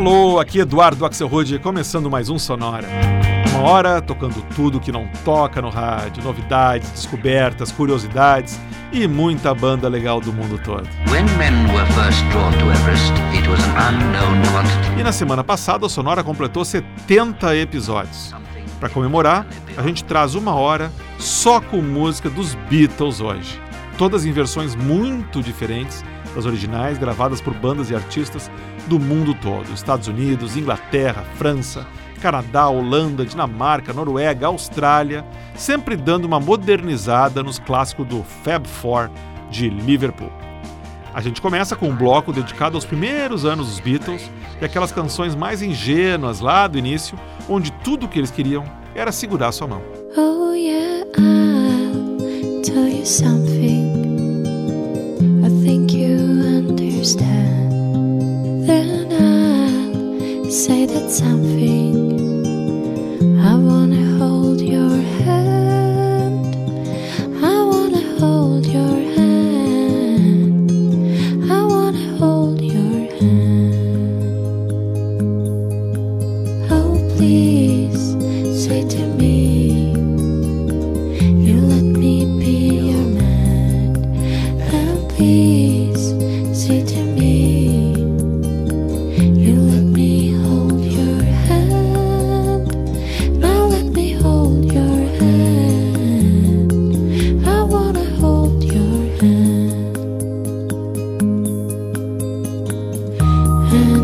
Alô, aqui Eduardo Axelrod, começando mais um Sonora. Uma hora tocando tudo que não toca no rádio, novidades, descobertas, curiosidades e muita banda legal do mundo todo. e na semana passada, o Sonora completou 70 episódios. Para comemorar, a gente traz uma hora só com música dos Beatles hoje. Todas em versões muito diferentes das originais, gravadas por bandas e artistas do mundo todo: Estados Unidos, Inglaterra, França, Canadá, Holanda, Dinamarca, Noruega, Austrália, sempre dando uma modernizada nos clássicos do Fab Four de Liverpool. A gente começa com um bloco dedicado aos primeiros anos dos Beatles e aquelas canções mais ingênuas lá do início, onde tudo o que eles queriam era segurar sua mão. Oh yeah, I'll tell you something. Then I'll say that something. I wanna And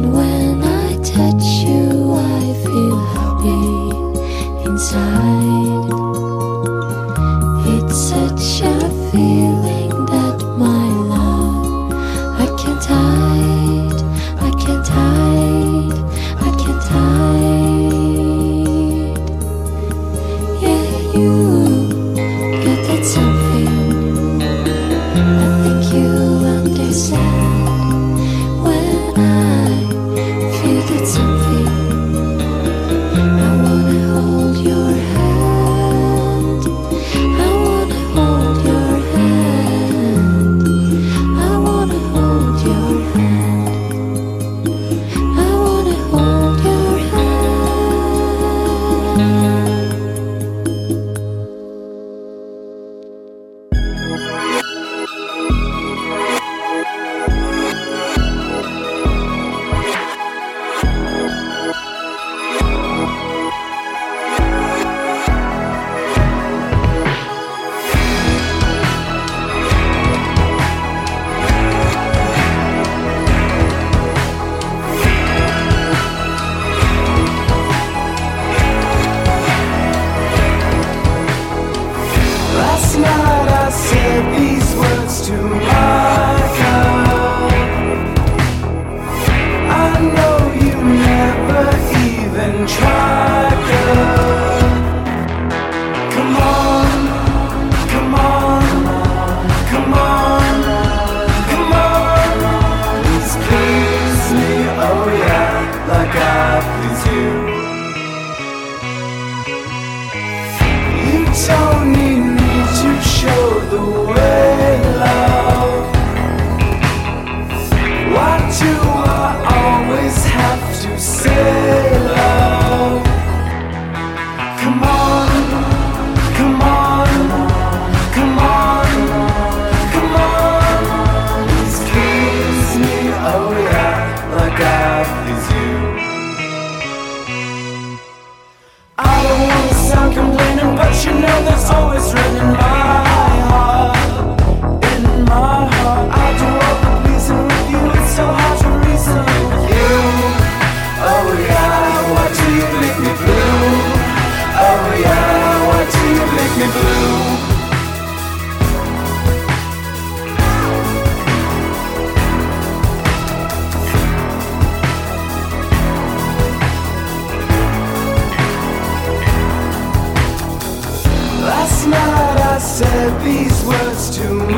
I you. You don't need me to show the way, love. Why do I always have to say, words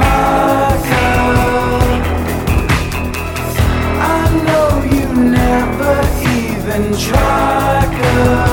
to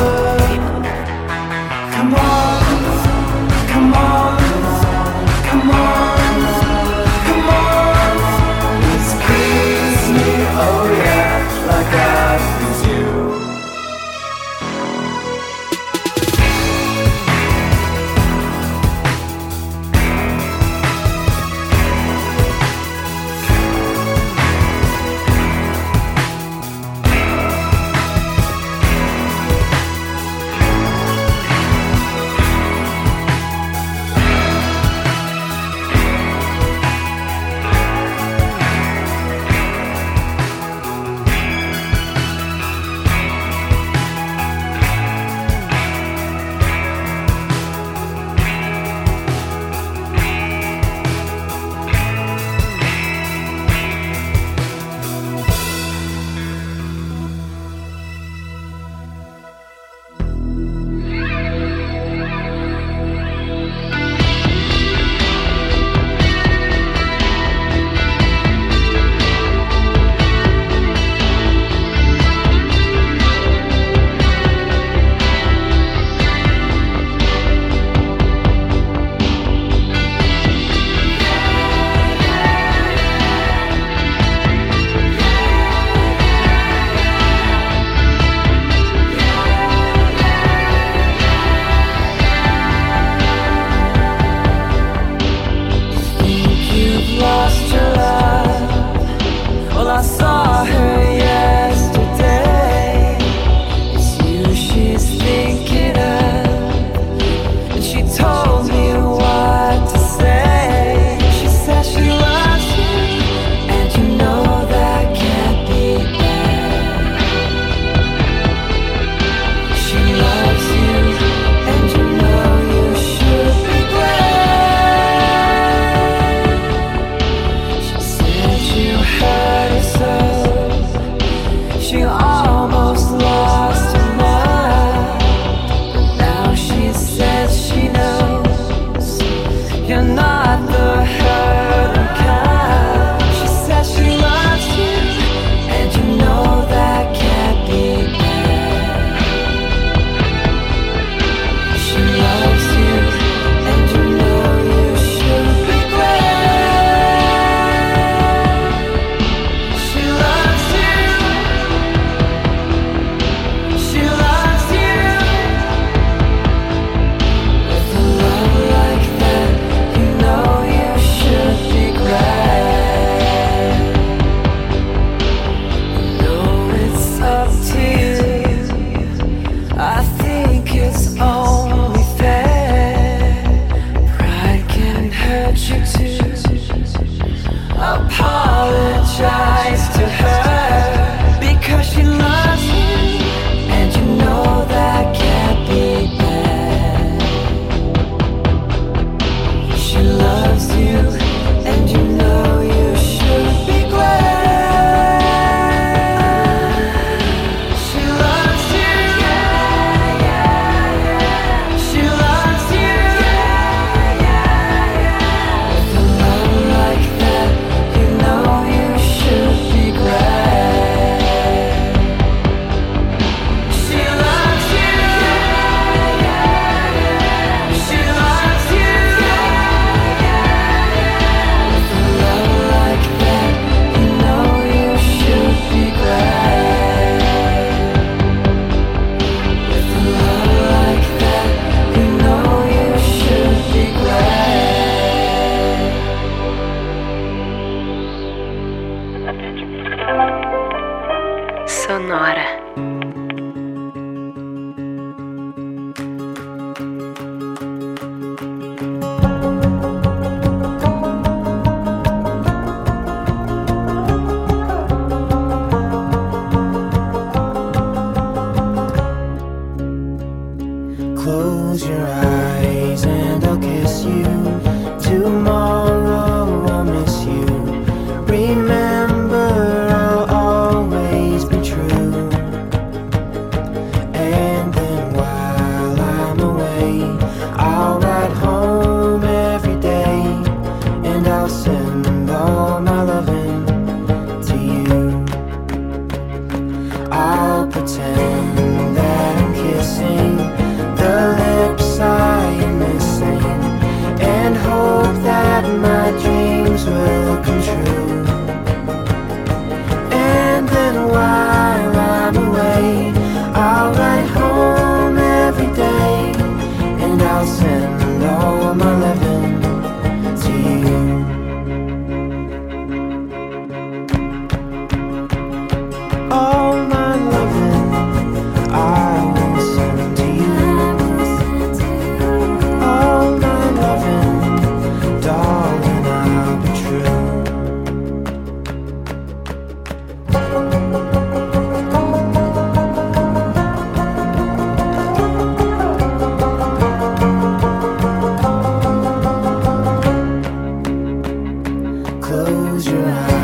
Close your eyes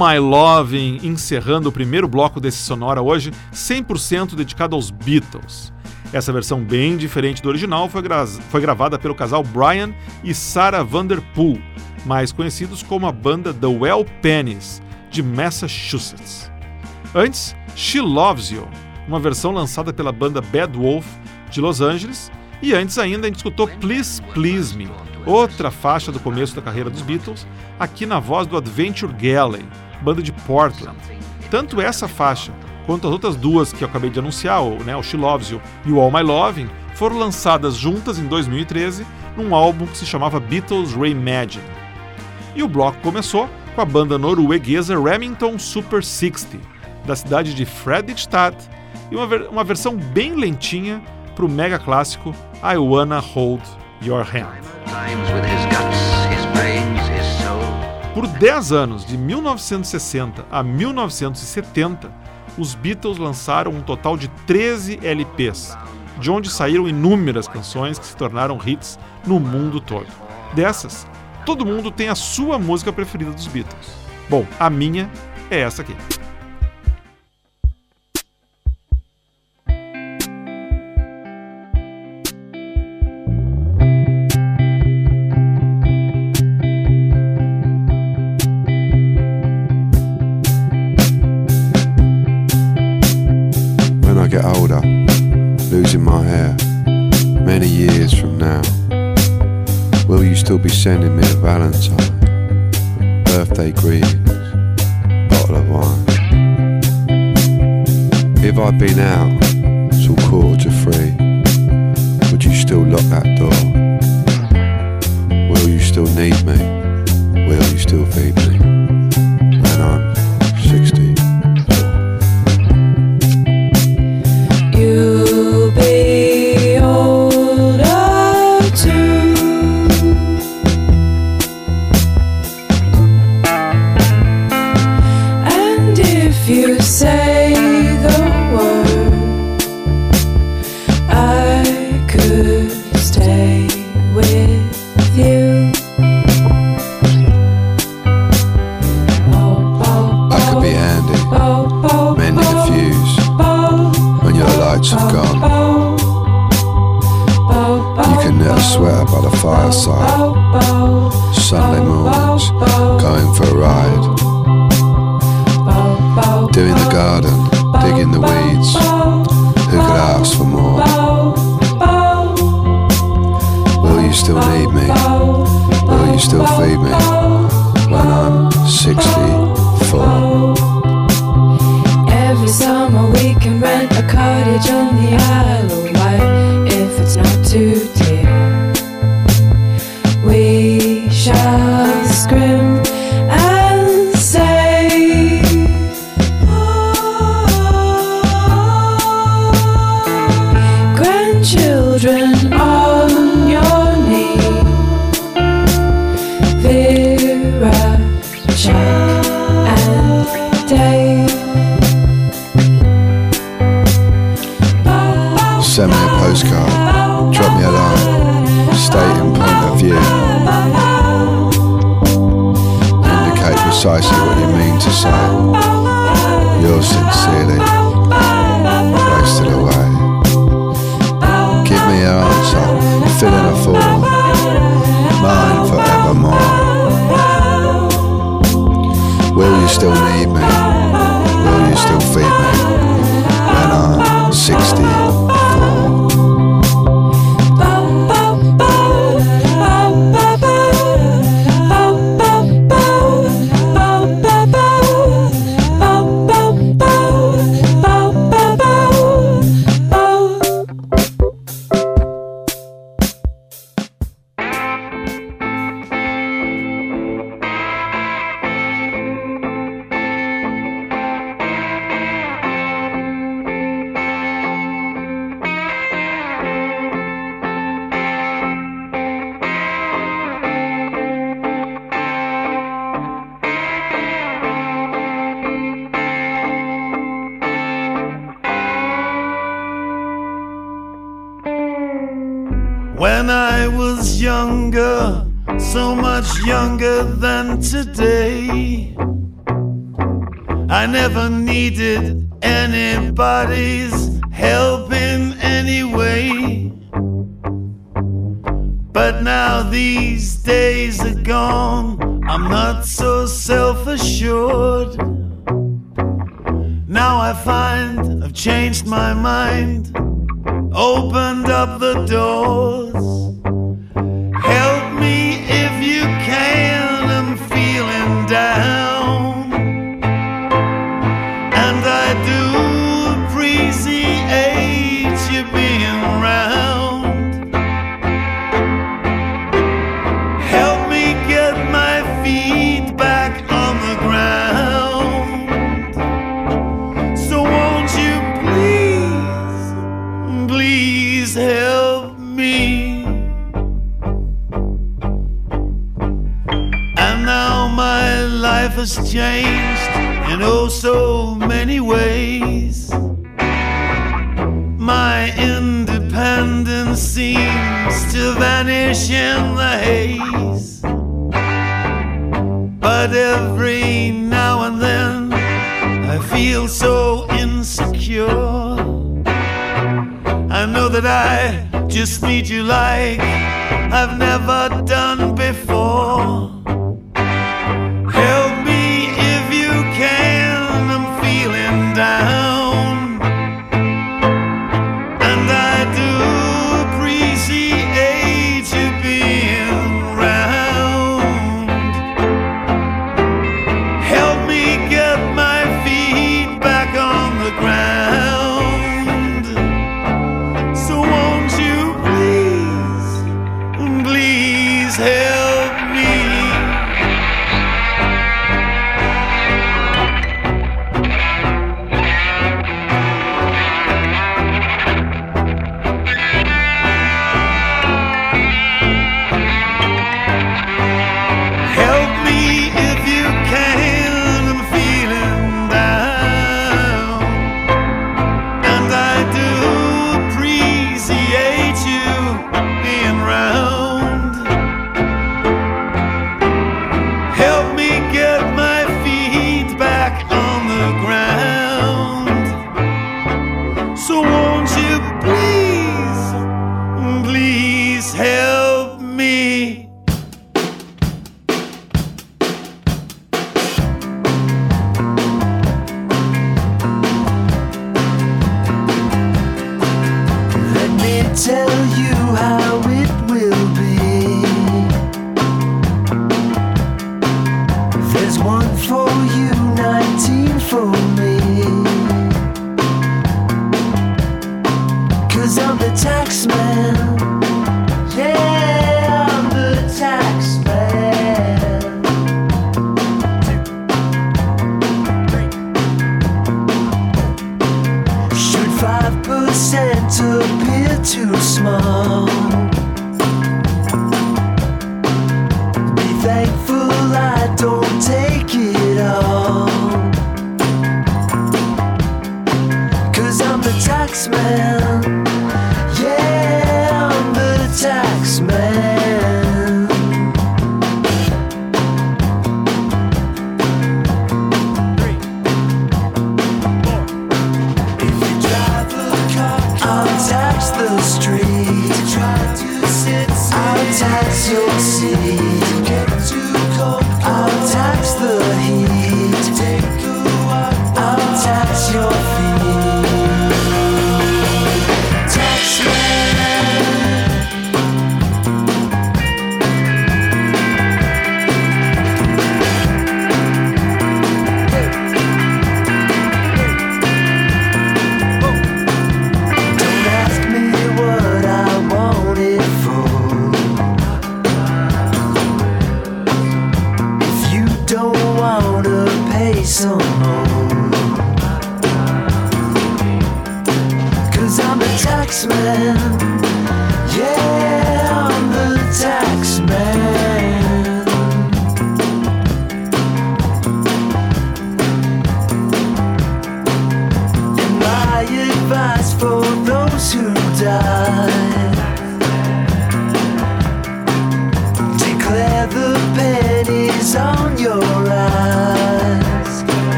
My Loving, encerrando o primeiro bloco desse Sonora hoje, 100% dedicado aos Beatles. Essa versão bem diferente do original foi, gra- foi gravada pelo casal Brian e Sarah Vanderpool, mais conhecidos como a banda The Well Pennies, de Massachusetts. Antes, She Loves You, uma versão lançada pela banda Bad Wolf, de Los Angeles, e antes ainda a gente escutou Please Please Me, outra faixa do começo da carreira dos Beatles, aqui na voz do Adventure Galley, banda de Portland. Tanto essa faixa quanto as outras duas que eu acabei de anunciar, o, né, o She Loves You e o All My Loving, foram lançadas juntas em 2013 num álbum que se chamava Beatles Reimagine. E o bloco começou com a banda norueguesa Remington Super 60, da cidade de Fredrikstad, e uma, ver- uma versão bem lentinha para o mega clássico I Wanna Hold Your Hand. Por 10 anos, de 1960 a 1970, os Beatles lançaram um total de 13 LPs, de onde saíram inúmeras canções que se tornaram hits no mundo todo. Dessas, todo mundo tem a sua música preferida dos Beatles. Bom, a minha é essa aqui. sending me a Valentine, birthday greetings, bottle of wine. If I'd been out till quarter to three, would you still lock that door? Will you still need me? precisely what you mean to say. Yours sincerely, wasted away. Give me your answer, fill in a form, mine forevermore. Will you still need me? Will you still feed me when I'm 60? today. I never needed anybody's help in any way. But now these days are gone, I'm not so self assured. Now I find I've changed my mind, opened up the door.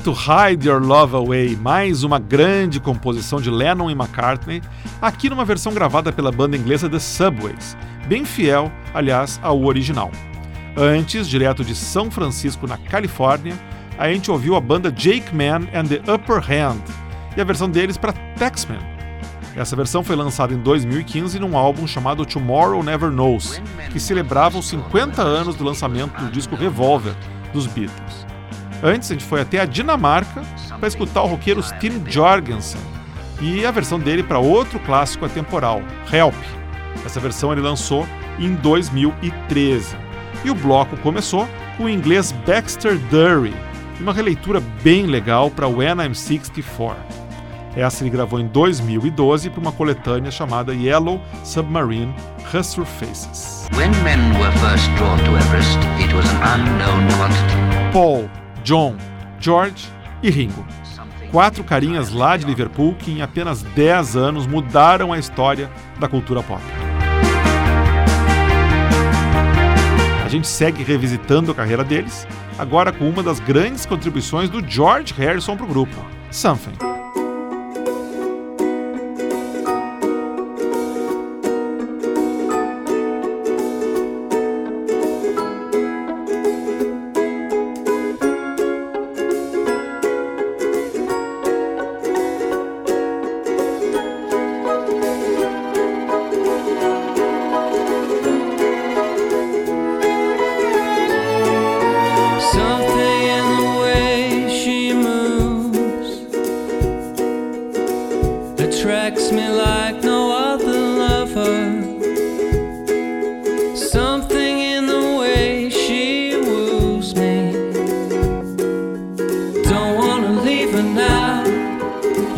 To Hide Your Love Away, mais uma grande composição de Lennon e McCartney, aqui numa versão gravada pela banda inglesa The Subways, bem fiel, aliás, ao original. Antes, direto de São Francisco, na Califórnia, a gente ouviu a banda Jake Man and the Upper Hand e a versão deles para Taxman. Essa versão foi lançada em 2015 num álbum chamado Tomorrow Never Knows, que celebrava os 50 anos do lançamento do disco Revolver dos Beatles. Antes, a gente foi até a Dinamarca para escutar o roqueiro Tim Jorgensen e a versão dele para outro clássico atemporal, Help. Essa versão ele lançou em 2013. E o bloco começou com o inglês Baxter Dury, uma releitura bem legal para When I'm 64. Essa ele gravou em 2012 para uma coletânea chamada Yellow Submarine Everest, unknown quantity. Paul, John, George e Ringo. Quatro carinhas lá de Liverpool que em apenas 10 anos mudaram a história da cultura pop. A gente segue revisitando a carreira deles, agora com uma das grandes contribuições do George Harrison para o grupo, Something.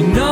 You know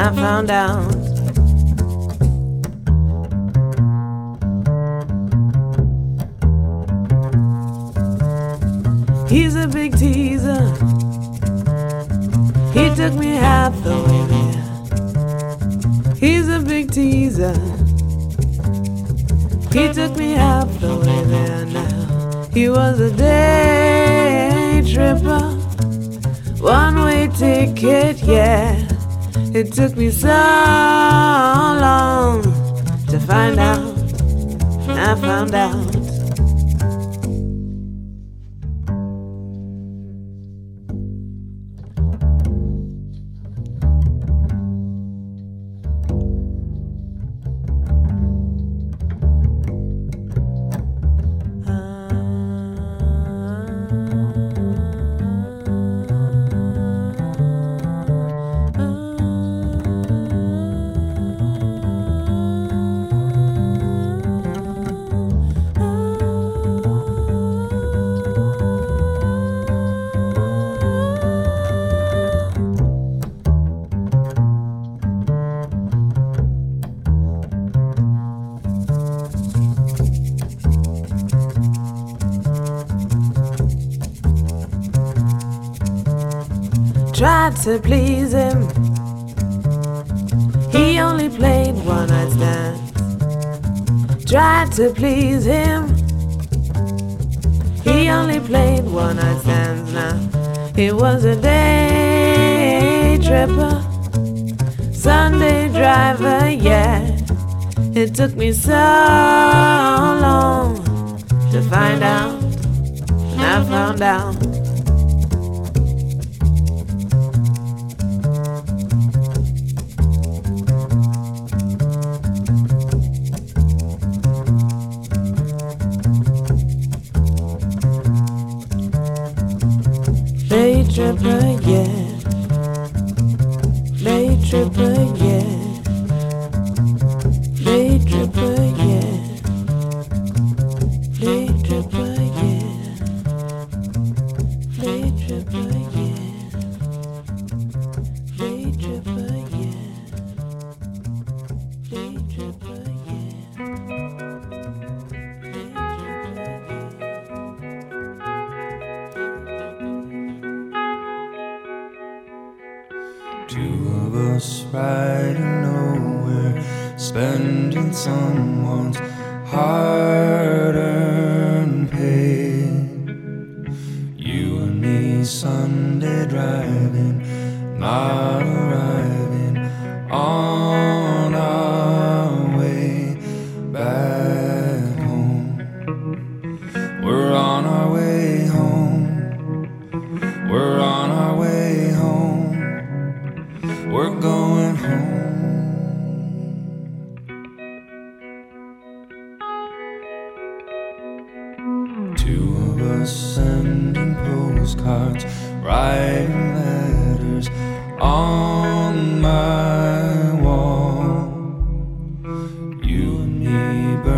I found out. He's a big teaser. He took me half the way there. He's a big teaser. He took me half the way there now. He was a day tripper. One way ticket, yeah. It took me so long to find out. I found out. To please him. He only played one night stands. Tried to please him. He only played one night stands now. He was a day tripper, Sunday driver, yeah. It took me so long to find out, and I found out. Tripper, yeah. Day tripper, You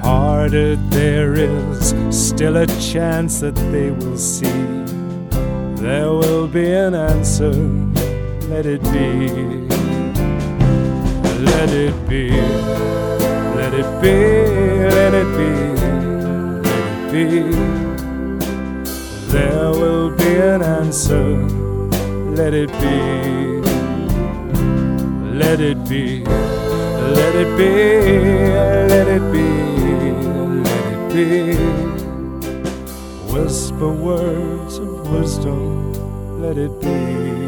Parted, there is still a chance that they will see. There will be an answer, let it be. Let it be, let it be, let it be, let it be. There will be an answer, let it be. Let it be, let it be, let it be, let it be. Whisper words of wisdom, let it be.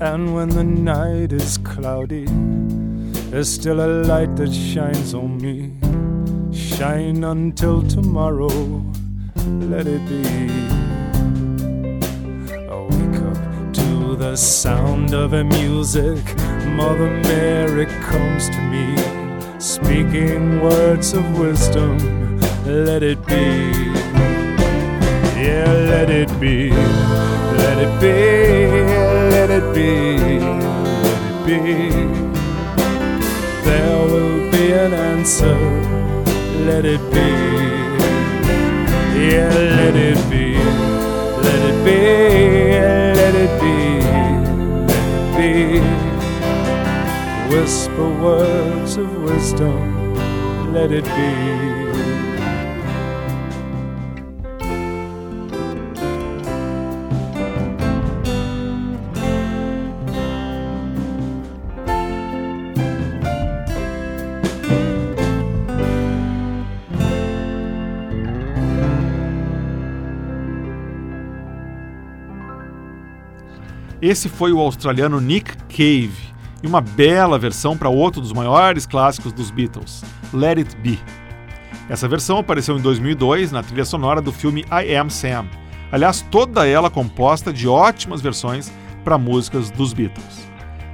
And when the night is cloudy, there's still a light that shines on me. Shine until tomorrow, let it be. I wake up to the sound of a music. Mother Mary comes to me, speaking words of wisdom. Let it be. Yeah, let it be. Let it be. Let it be. Let it be. There will be an answer. Let it be. Yeah, let it be. Let it be. Let it be. Let it be. Whisper words of wisdom. Let it be. Esse foi o australiano Nick Cave e uma bela versão para outro dos maiores clássicos dos Beatles, Let It Be. Essa versão apareceu em 2002 na trilha sonora do filme I Am Sam. Aliás, toda ela composta de ótimas versões para músicas dos Beatles.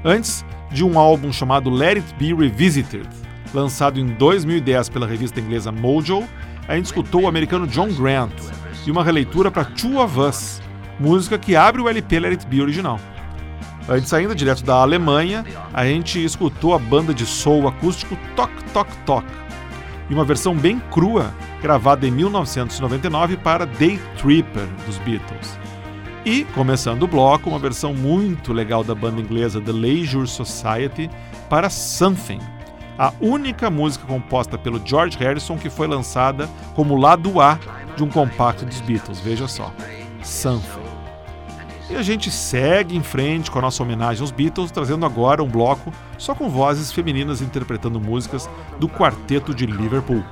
Antes de um álbum chamado Let It Be Revisited, lançado em 2010 pela revista inglesa Mojo, a gente escutou o americano John Grant e uma releitura para Two of Us, música que abre o LP Let It Be original. Antes ainda, direto da Alemanha, a gente escutou a banda de soul acústico Tok Tok Tok e uma versão bem crua gravada em 1999 para Day Tripper dos Beatles. E, começando o bloco, uma versão muito legal da banda inglesa The Leisure Society para Something, a única música composta pelo George Harrison que foi lançada como lado A de um compacto dos Beatles, veja só. Something. E a gente segue em frente com a nossa homenagem aos Beatles, trazendo agora um bloco só com vozes femininas interpretando músicas do quarteto de Liverpool.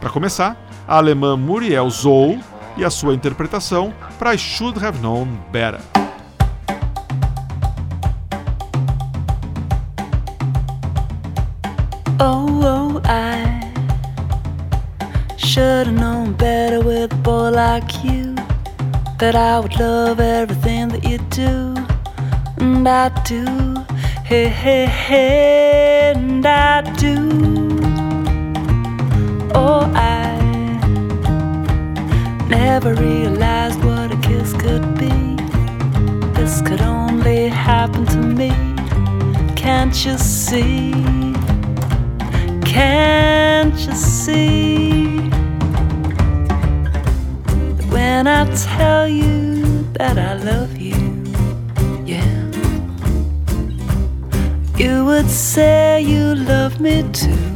Para começar, a alemã Muriel Zou e a sua interpretação para I Should Have Known Better. Oh, oh, I should have known better with a boy like you. That I would love everything that you do. And I do. Hey, hey, hey, and I do. Oh, I never realized what a kiss could be. This could only happen to me. Can't you see? Can't you see? When I tell you that I love you, yeah, you would say you love me too.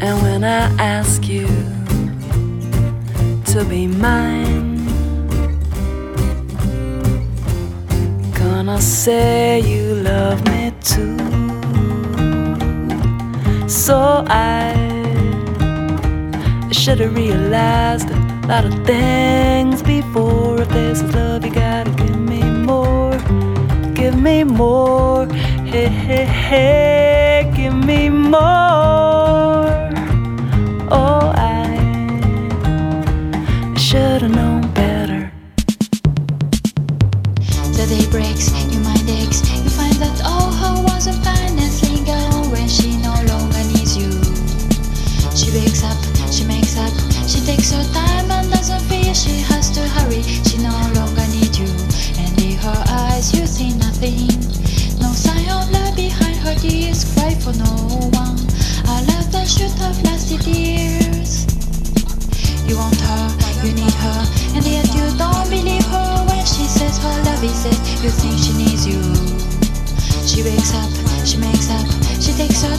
And when I ask you to be mine, gonna say you love me too. So I should have realized a lot of things before. If this is love, you gotta give me more. Give me more. Hey, hey, hey, give me more. Takes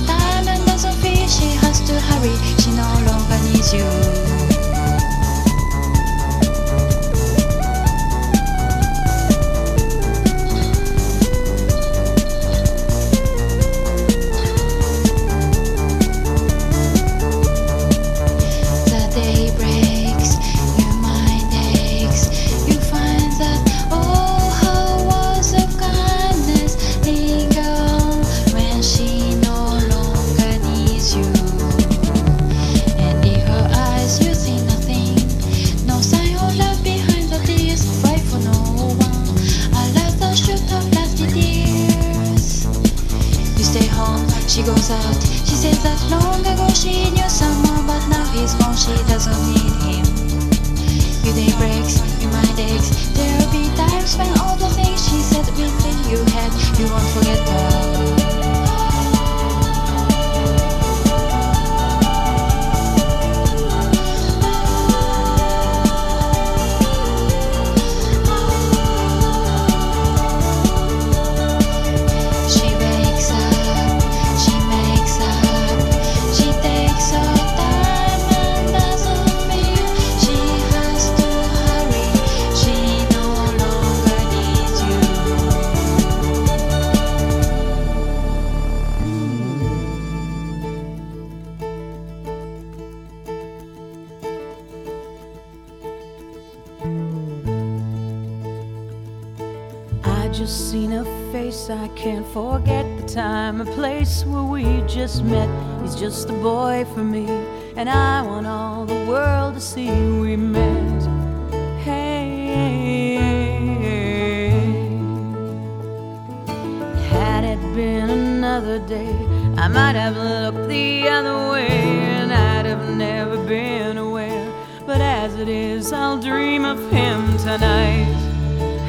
just a boy for me, and I want all the world to see we met. Hey, had it been another day, I might have looked the other way, and I'd have never been aware. But as it is, I'll dream of him tonight.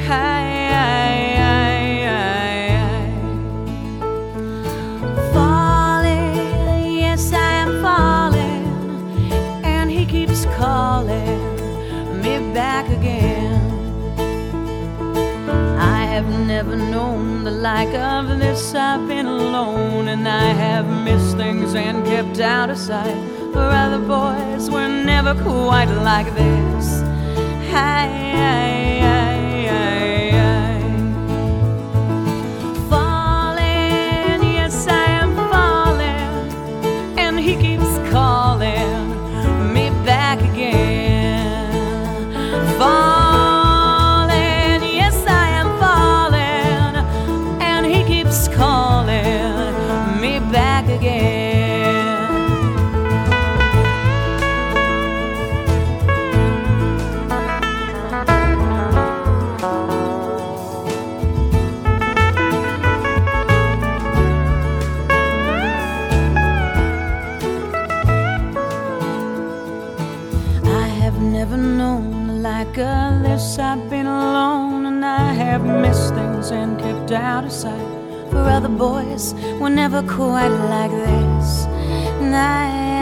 Hi, hi, hi, calling me back again. I have never known the like of this. I've been alone and I have missed things and kept out of sight. For other boys were never quite like this. I, I, I. and kept out of sight. For other boys were never quite like this. I.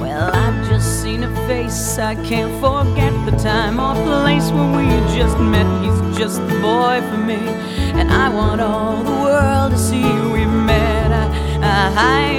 Well, I've just seen a face. I can't forget the time or place where we just met. He's just the boy for me. And I want all the world to see we've met. I, I,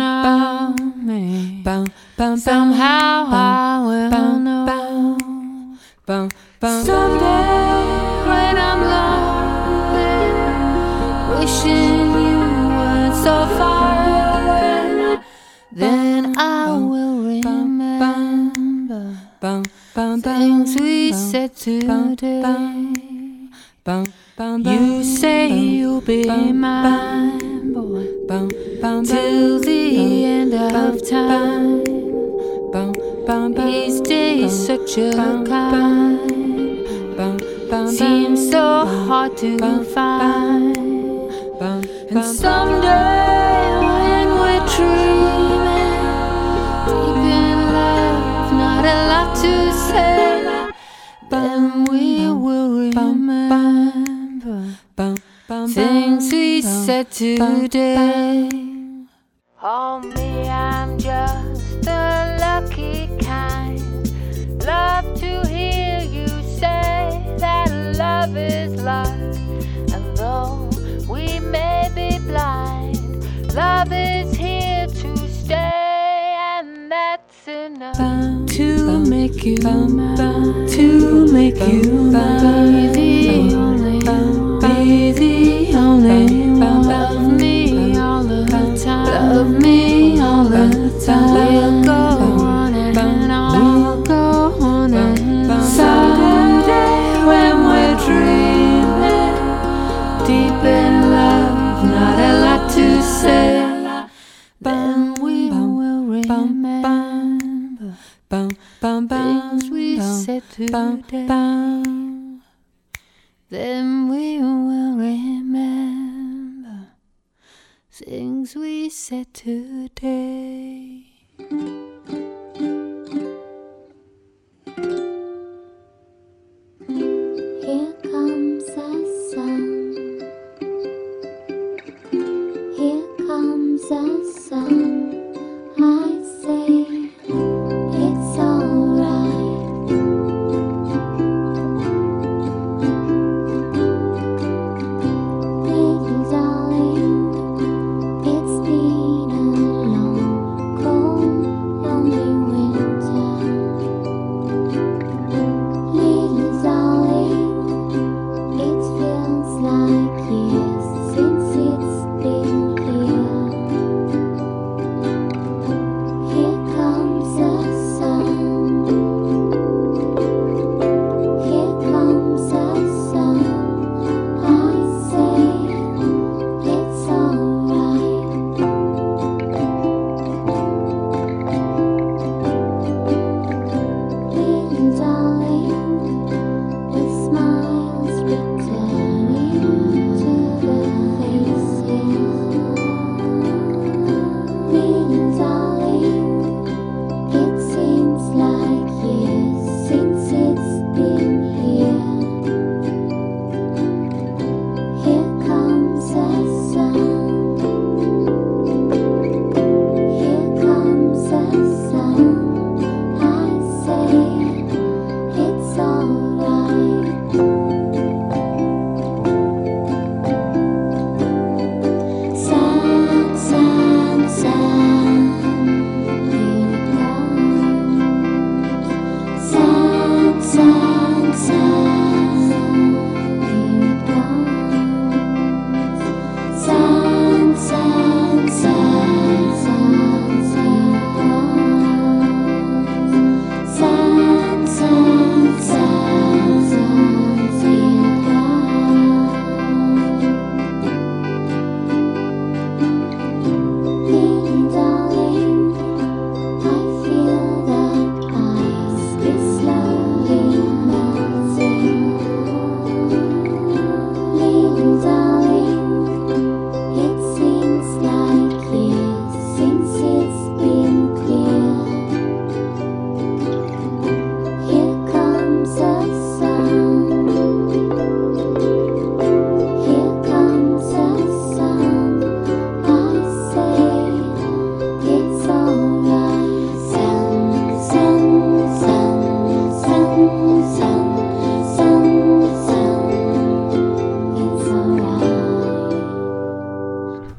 of me. Somehow I will know. Someday when I'm lonely, wishing you weren't so far away, then I will remember things we said today. You say you'll be mine, till the end of time. Each day is such a kind. Seems so hard to find. And someday when we're dreaming, deep in love, not a lot to say, then we will remember things said today. Oh me, I'm just the lucky kind. Love to hear you say that love is luck. And though we may be blind, love is here to stay, and that's enough to make you mine. To make you mine. Be the only, be the only Love me all the time. We'll go on and on. We'll go on and on. Someday when we're dreaming, deep in love, not a lot to say. Then we will remember things we said today, then we will remember things we said today.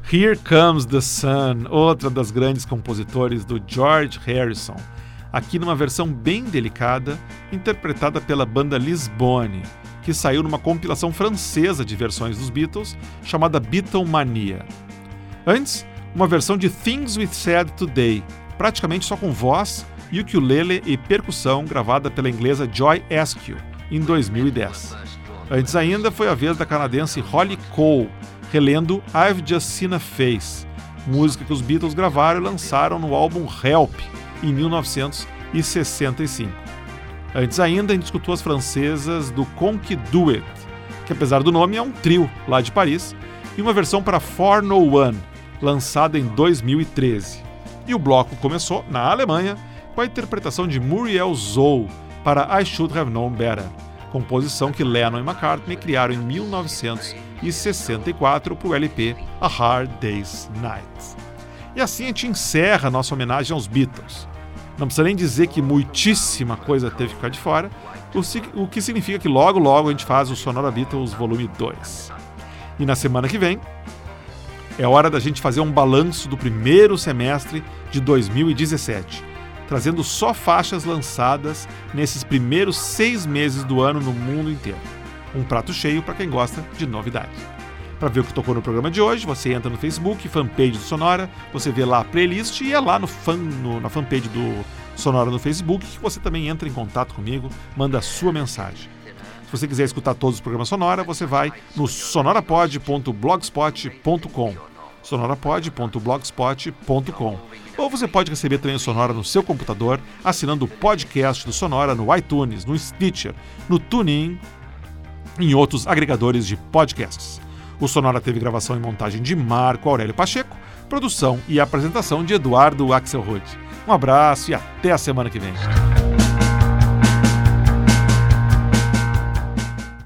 Here Comes the Sun, outra das grandes compositores do George Harrison, aqui numa versão bem delicada, interpretada pela banda Lisbone, que saiu numa compilação francesa de versões dos Beatles chamada Beatlemania. Antes, uma versão de Things We Said Today, praticamente só com voz, ukulele e percussão gravada pela inglesa Joy Askew em 2010. Antes ainda foi a vez da canadense Holly Cole, relendo I've Just Seen a Face, música que os Beatles gravaram e lançaram no álbum Help em 1965. Antes ainda, a gente escutou as francesas do Conky Duet, que apesar do nome é um trio lá de Paris, e uma versão para For No One, lançada em 2013. E o bloco começou na Alemanha com a interpretação de Muriel Zou para I Should Have Known Better, composição que Lennon e McCartney criaram em 1964 para o LP A Hard Day's Night. E assim a gente encerra nossa homenagem aos Beatles. Não precisa nem dizer que muitíssima coisa teve que ficar de fora, o que significa que logo logo a gente faz o Sonora Beatles Volume 2. E na semana que vem é hora da gente fazer um balanço do primeiro semestre de 2017, trazendo só faixas lançadas nesses primeiros seis meses do ano no mundo inteiro. Um prato cheio para quem gosta de novidade. Para ver o que tocou no programa de hoje, você entra no Facebook, fanpage do Sonora, você vê lá a playlist e é lá no fan, no- na fanpage do Sonora no Facebook que você também entra em contato comigo, manda a sua mensagem. Se você quiser escutar todos os programas Sonora, você vai no sonorapod.blogspot.com sonorapod.blogspot.com. Ou você pode receber também o Sonora no seu computador assinando o podcast do Sonora no iTunes, no Stitcher, no TuneIn e em outros agregadores de podcasts. O Sonora teve gravação e montagem de Marco Aurélio Pacheco, produção e apresentação de Eduardo Axelrod. Um abraço e até a semana que vem.